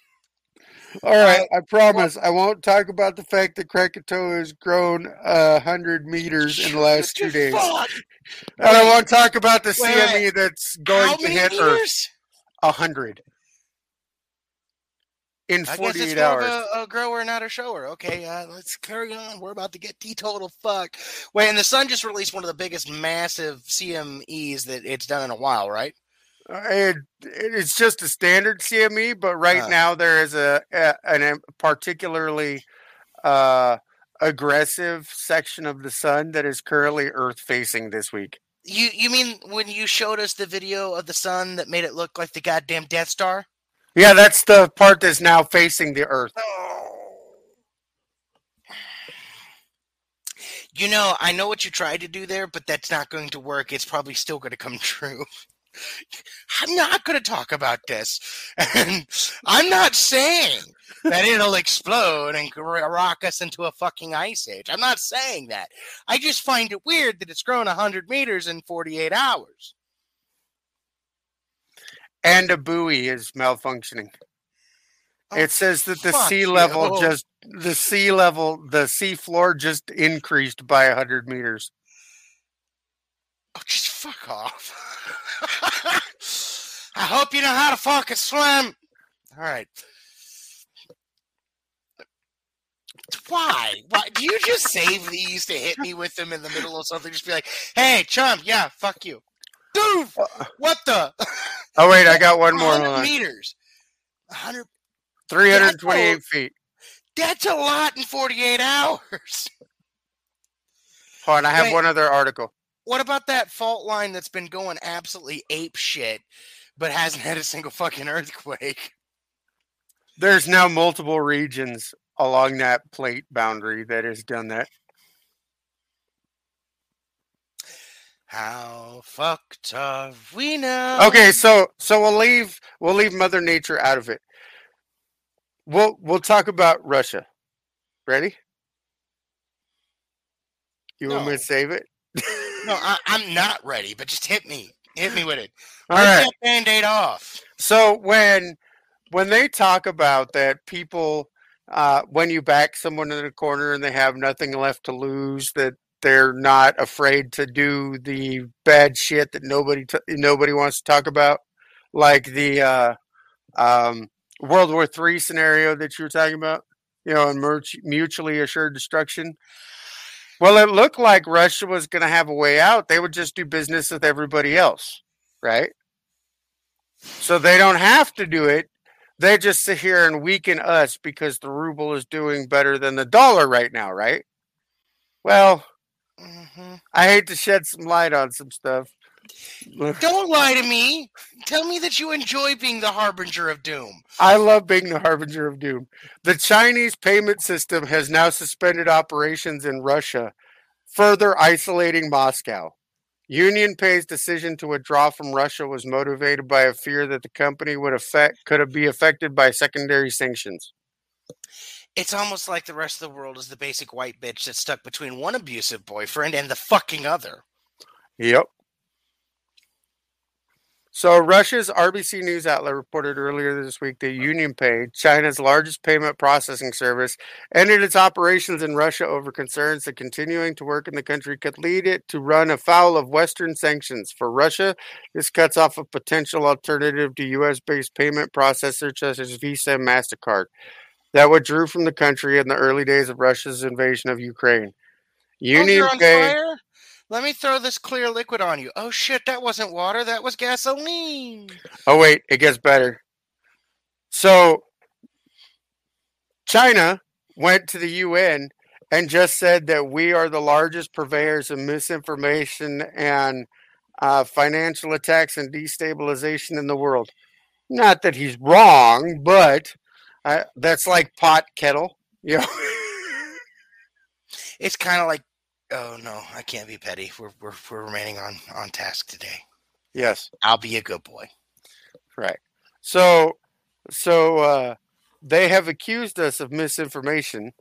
All right, I promise I won't talk about the fact that Krakatoa has grown a hundred meters in the last two days, Fuck. and I won't talk about the Wait, CME wait. that's going to hit Earth. meters? A hundred in I guess it's forty-eight more hours. of a, a grower, not a shower. Okay, uh, let's carry on. We're about to get teetotal fuck. Wait, and the Sun just released one of the biggest massive CMEs that it's done in a while, right? Uh, It, it's just a standard CME, but right Uh. now there is a, a an particularly uh, aggressive section of the sun that is currently Earth facing this week. You you mean when you showed us the video of the Sun that made it look like the goddamn Death Star? Yeah, that's the part that's now facing the Earth. You know, I know what you tried to do there, but that's not going to work. It's probably still going to come true. I'm not going to talk about this. And I'm not saying that it'll explode and rock us into a fucking ice age. I'm not saying that. I just find it weird that it's grown 100 meters in 48 hours. And a buoy is malfunctioning. Oh, it says that the Oh, sea level you. just the sea level the sea floor just increased by 100 meters. Oh, just fuck off. I hope you know how to fucking swim. All right. Why? Why? Do you just save these to hit me with them in the middle of something? Just be like, hey, chum, yeah, fuck you. Dude, uh, what the? Oh wait, I got one more. 100 on. meters. 100. 328 feet. That's a lot in 48 hours. Hold on, I have Wait. one other article. What about that fault line that's been going absolutely ape shit, but hasn't had a single fucking earthquake? There's now multiple regions along that plate boundary that has done that. How fucked are we now? Okay, so so we'll leave we'll leave Mother Nature out of it. We'll we'll talk about Russia. Ready? You want me to save it? No, I, I'm not ready, but just hit me. Hit me with it. All Rip right. band-aid off. So when when they talk about that people uh, when you back someone in a corner and they have nothing left to lose, that they're not afraid to do the bad shit that nobody t- nobody wants to talk about, like the uh, um, World War Three scenario that you were talking about, you know, and mut- mutually assured destruction. Well, it looked like Russia was going to have a way out. They would just do business with everybody else, right? So they don't have to do it. They just sit here and weaken us because the ruble is doing better than the dollar right now, right? Well, Mm-hmm. I hate to shed some light on some stuff. Don't lie to me. Tell me that you enjoy being the harbinger of doom. I love being the harbinger of doom. The Chinese payment system has now suspended operations in Russia, further isolating Moscow. UnionPay's decision to withdraw from Russia was motivated by a fear that the company would affect could be affected by secondary sanctions. It's almost like the rest of the world is the basic white bitch that's stuck between one abusive boyfriend and the fucking other. Yep. So Russia's RBC News outlet reported earlier this week that UnionPay, China's largest payment processing service, ended its operations in Russia over concerns that continuing to work in the country could lead it to run afoul of Western sanctions. For Russia, this cuts off a potential alternative to U.S.-based payment processors such as Visa and Mastercard that withdrew from the country in the early days of Russia's invasion of Ukraine. oh, you're fire? Let me throw this clear liquid on you. Oh shit, that wasn't water, that was gasoline. Oh wait, it gets better. So China went to the UN and just said that we are the largest purveyors of misinformation and uh, financial attacks and destabilization in the world. Not that he's wrong, but uh, that's like pot kettle. You know, It's kind of like, oh no, I can't be petty. We're, we're, we're remaining on, on task today. yes. I'll be a good boy. Right. So, so uh, they have accused us of misinformation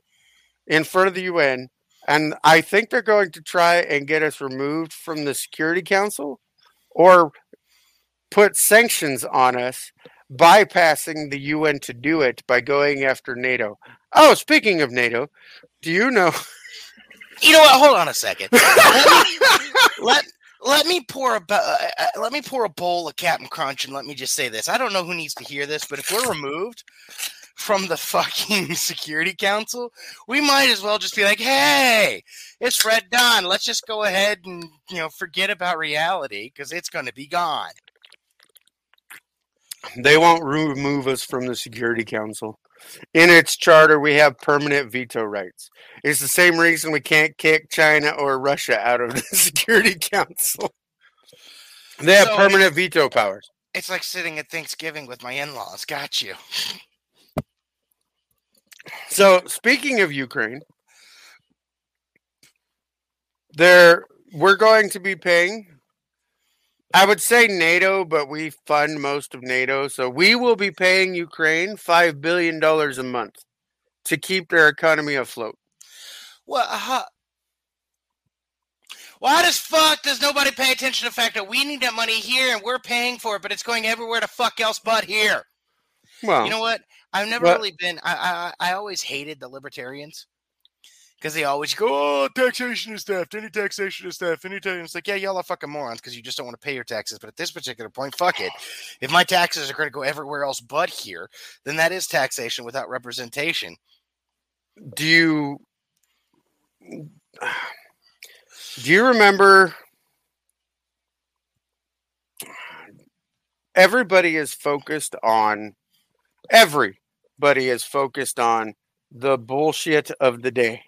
in front of the UN, and I think they're going to try and get us removed from the Security Council or put sanctions on us, bypassing the UN to do it by going after NATO. Oh, speaking of NATO, do you know? You know what? Hold on a second. let, me, let let me pour a uh, uh, let me pour a bowl of Captain Crunch and let me just say this. I don't know who needs to hear this, but if we're removed from the fucking Security Council, we might as well just be like, "Hey, it's Red Dawn. Let's just go ahead and you know forget about reality because it's going to be gone." They won't remove us from the Security Council. In its charter, we have permanent veto rights. It's the same reason we can't kick China or Russia out of the Security Council. They have So- permanent veto powers. It's like sitting at Thanksgiving with my in-laws. Got you. So speaking of Ukraine, there we're going to be paying. I would say NATO, but we fund most of NATO, so we will be paying Ukraine five billion dollars a month to keep their economy afloat. Well, uh, why does fuck does nobody pay attention to the fact that we need that money here and we're paying for it, but it's going everywhere to fuck else but here? Well, you know what? I've never Well- really been. I, I I always hated the libertarians because they always go, "Oh, taxation is theft. Any taxation is theft. Any tax." It's like, yeah, y'all are fucking morons because you just don't want to pay your taxes. But at this particular point, fuck it. If my taxes are going to go everywhere else but here, then that is taxation without representation. do you do you remember everybody is focused on everybody is focused on the bullshit of the day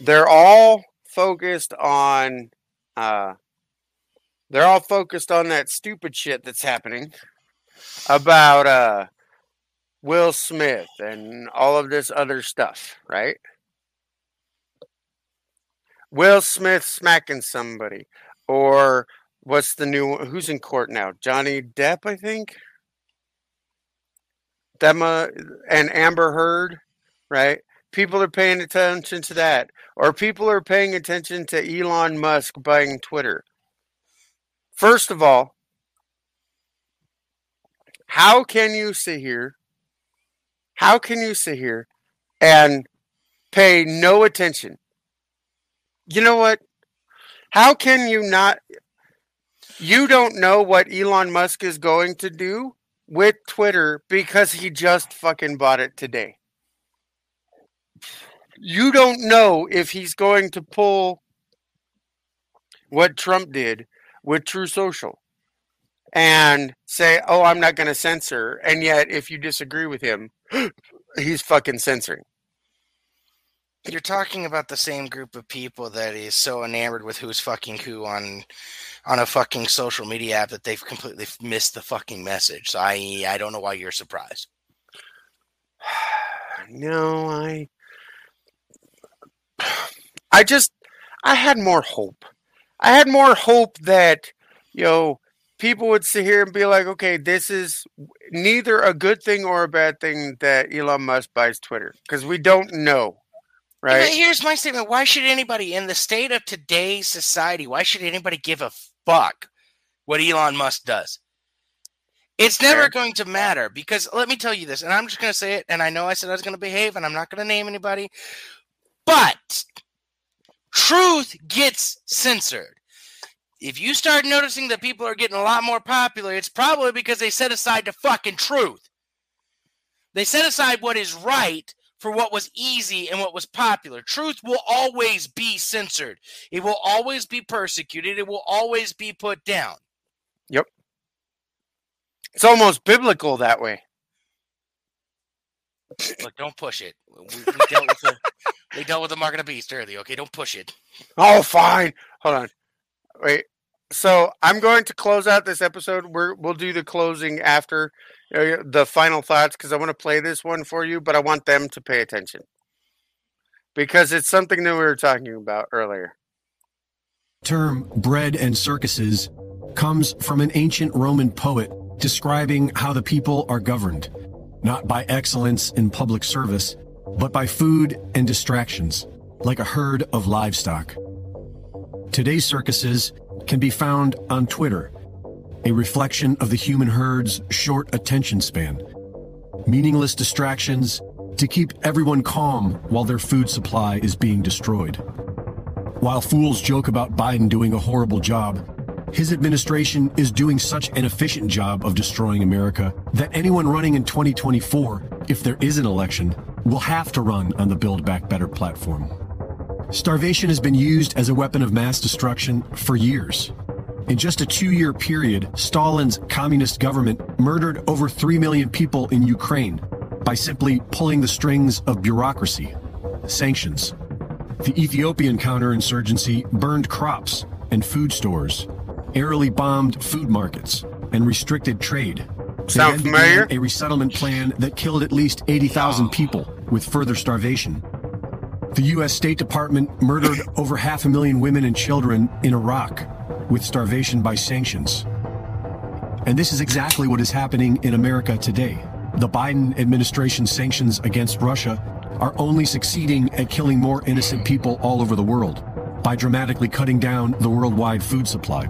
they're all focused on uh they're all focused on that stupid shit that's happening about uh Will Smith and all of this other stuff, right? Will Smith smacking somebody, or what's the new one? Who's in court now? Johnny Depp, I think. Dema and Amber Heard, right? People are paying attention to that, or people are paying attention to Elon Musk buying Twitter. First of all, how can you sit here how can you sit here and pay no attention? You know what? How can you not? You don't know what Elon Musk is going to do with Twitter because he just fucking bought it today. You don't know if he's going to pull what Trump did with Truth Social and say, "Oh, I'm not going to censor," and yet if you disagree with him, he's fucking censoring. You're talking about the same group of people that is so enamored with who's fucking who on on a fucking social media app that they've completely missed the fucking message. So I I don't know why you're surprised. No, I I just I had more hope. I had more hope that you know people would sit here and be like, okay, this is neither a good thing or a bad thing that Elon Musk buys Twitter because we don't know, right? here's my statement: Why should anybody in the state of today's society? Why should anybody give a fuck what Elon Musk does? It's never Fair. going to matter because let me tell you this, and I'm just going to say it. And I know I said I was going to behave, and I'm not going to name anybody, but truth gets censored. If you start noticing that people are getting a lot more popular, it's probably because they set aside the fucking truth. They set aside what is right for what was easy and what was popular. Truth will always be censored. It will always be persecuted. It will always be put down. Yep. It's almost biblical that way. Look, don't push it. We, we dealt with we dealt with the mark of the beast earlier. Okay, don't push it. Oh, fine. Hold on. Wait. So I'm going to close out this episode. We're we'll do the closing after uh, the final thoughts because I want to play this one for you, but I want them to pay attention because it's something that we were talking about earlier. term bread and circuses comes from an ancient Roman poet describing how the people are governed, not by excellence in public service, but by food and distractions, like a herd of livestock. Today's circuses can be found on Twitter, a reflection of the human herd's short attention span. Meaningless distractions to keep everyone calm while their food supply is being destroyed. While fools joke about Biden doing a horrible job, his administration is doing such an efficient job of destroying America that anyone running in 2024, if there is an election, will have to run on the Build Back Better platform. Starvation has been used as a weapon of mass destruction for years. In just a two year period, Stalin's communist government murdered over 3 million people in Ukraine by simply pulling the strings of bureaucracy, sanctions. The Ethiopian counterinsurgency burned crops and food stores, airily bombed food markets, and restricted trade. Sound familiar? A resettlement plan that killed at least 80,000 people with further starvation. The U.S. State Department murdered over half a million women and children in Iraq with starvation by sanctions. And this is exactly what is happening in America today. The Biden administration's sanctions against Russia are only succeeding at killing more innocent people all over the world by dramatically cutting down the worldwide food supply.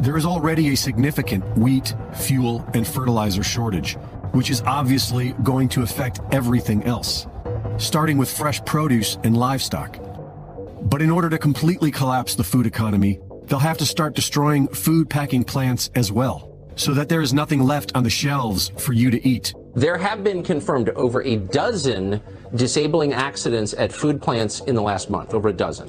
There is already a significant wheat, fuel, and fertilizer shortage, which is obviously going to affect everything else, starting with fresh produce and livestock. But in order to completely collapse the food economy, they'll have to start destroying food packing plants as well, so that there is nothing left on the shelves for you to eat. There have been confirmed over a dozen disabling accidents at food plants in the last month, over a dozen.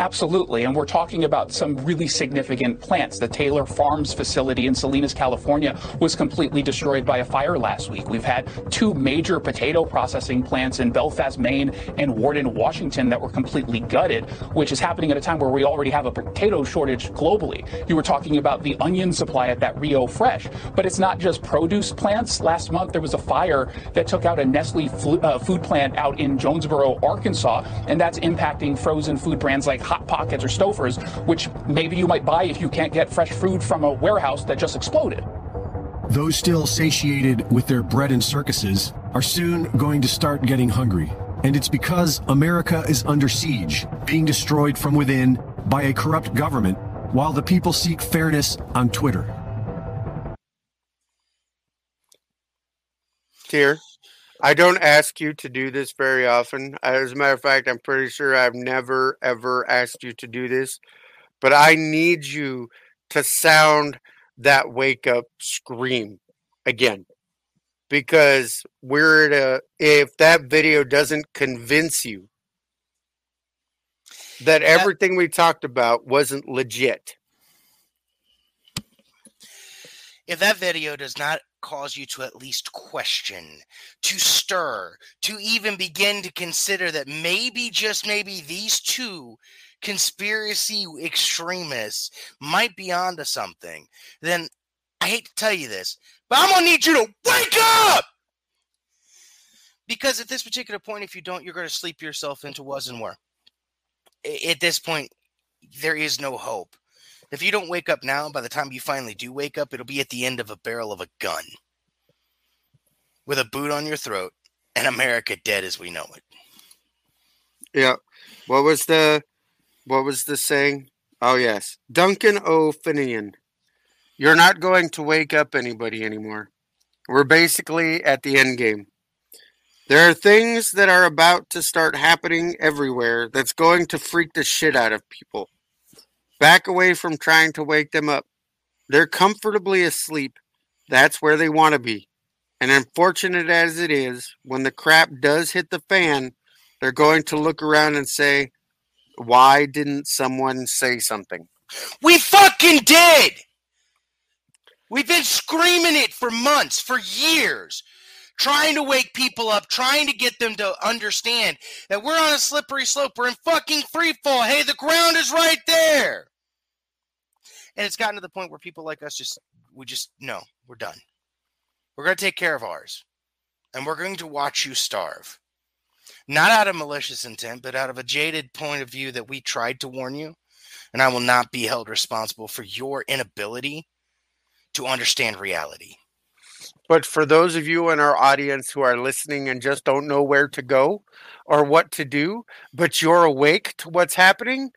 Absolutely. And we're talking about some really significant plants. The Taylor Farms facility in Salinas, California was completely destroyed by a fire last week. We've had two major potato processing plants in Belfast, Maine and Warden, Washington that were completely gutted, which is happening at a time where we already have a potato shortage globally. You were talking about the onion supply at that Rio Fresh, but it's not just produce plants. Last month there was a fire that took out a Nestle uh, food plant out in Jonesboro, Arkansas, and that's impacting frozen food brands like Hot Pockets or Stouffer's, which maybe you might buy if you can't get fresh food from a warehouse that just exploded. Those still satiated with their bread and circuses are soon going to start getting hungry. And it's because America is under siege, being destroyed from within by a corrupt government, while the people seek fairness on Twitter. Tyr, I don't ask you to do this very often. As a matter of fact, I'm pretty sure I've never ever asked you to do this, but I need you to sound that wake up scream again. Because we're at a, if that video doesn't convince you that everything we talked about wasn't legit, if that video does not cause you to at least question, to stir, to even begin to consider that maybe, just maybe, these two conspiracy extremists might be onto something, then I hate to tell you this, but I'm gonna need you to wake up! Because at this particular point, if you don't, you're gonna sleep yourself into was and were. At this point, there is no hope. If you don't wake up now, by the time you finally do wake up, it'll be at the end of a barrel of a gun with a boot on your throat and America dead as we know it. Yeah. What was the what was the saying? Oh yes. Duncan O. Finian. You're not going to wake up anybody anymore. We're basically at the end game. There are things that are about to start happening everywhere that's going to freak the shit out of people. Back away from trying to wake them up. They're comfortably asleep. That's where they want to be. And unfortunate as it is, when the crap does hit the fan, they're going to look around and say, Why didn't someone say something? We fucking did! We've been screaming it for months, for years, trying to wake people up, trying to get them to understand that we're on a slippery slope. We're in fucking free fall. Hey, the ground is right there. And it's gotten to the point where people like us just, we just, no, we're done. We're going to take care of ours. And we're going to watch you starve. Not out of malicious intent, but out of a jaded point of view that we tried to warn you. And I will not be held responsible for your inability to understand reality. But for those of you in our audience who are listening and just don't know where to go or what to do, but you're awake to what's happening,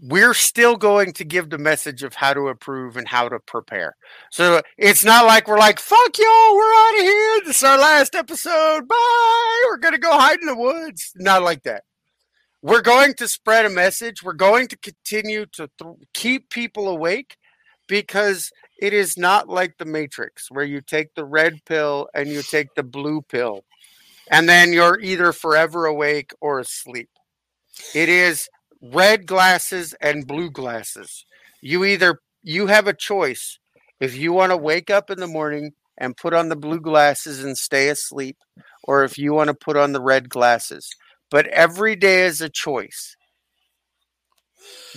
we're still going to give the message of how to approve and how to prepare. So it's not like we're like, fuck y'all, we're out of here. This is our last episode. Bye. We're going to go hide in the woods. Not like that. We're going to spread a message. We're going to continue to th- keep people awake because it is not like the Matrix where you take the red pill and you take the blue pill and then you're either forever awake or asleep. It is red glasses and blue glasses. You either you have a choice if you want to wake up in the morning and put on the blue glasses and stay asleep or if you want to put on the red glasses. But every day is a choice.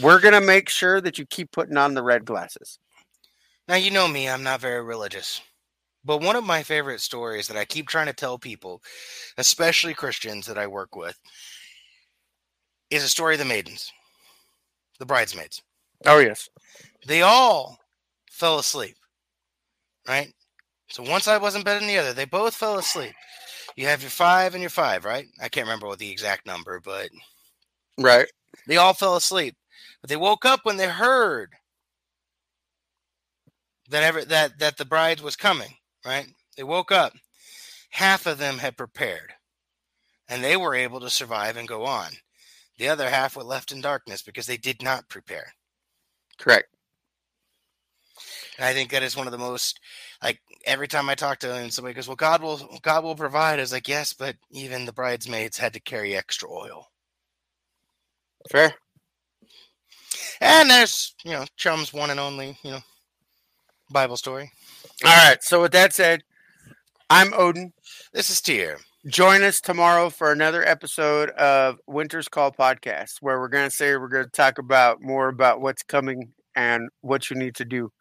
We're going to make sure that you keep putting on the red glasses. Now, you know me, I'm not very religious. But one of my favorite stories that I keep trying to tell people, especially Christians that I work with, is a story of the maidens, the bridesmaids. Oh, yes. They all fell asleep, right? So one side wasn't better than the other. They both fell asleep. You have your five and your five, right? I can't remember what the exact number, but Right. they all fell asleep. But they woke up when they heard that ever that that the bride was coming, right? They woke up. Half of them had prepared, and they were able to survive and go on. The other half were left in darkness because they did not prepare. Correct. And I think that is one of the most like every time I talk to them, somebody goes, "Well, God will God will provide." I was like, "Yes, but even the bridesmaids had to carry extra oil." Fair. And there's you know Chum's one and only you know Bible story. All right. So with that said, I'm Odin. This is Tyr. Join us tomorrow for another episode of Winter's Call podcast, where we're going to say we're going to talk about more about what's coming and what you need to do.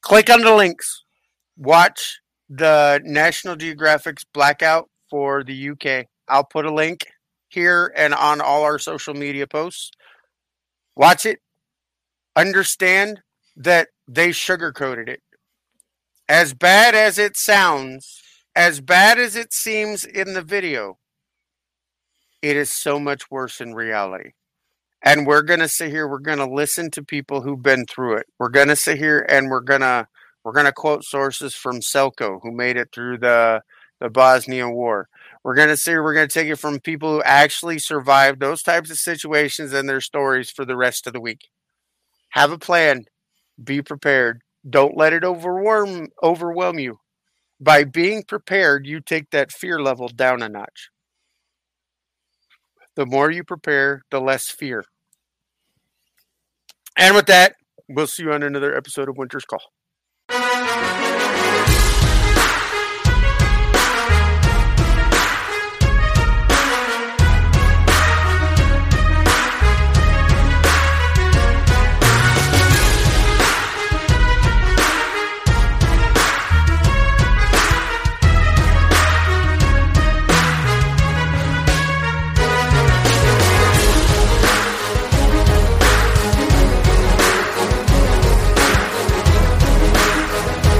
Click on the links. Watch the National Geographic's blackout for the UK. I'll put a link here and on all our social media posts. Watch it. Understand that they sugarcoated it. As bad as it sounds, as bad as it seems in the video, it is so much worse in reality. And we're going to sit here, we're going to listen to people who've been through it. We're going to sit here and we're going to we're going to quote sources from Selco who made it through the the Bosnia war. We're going to see we're going to take it from people who actually survived those types of situations and their stories for the rest of the week. Have a plan. Be prepared. Don't let it overwhelm overwhelm you. By being prepared, you take that fear level down a notch. The more you prepare, the less fear. And with that, we'll see you on another episode of Winter's Call.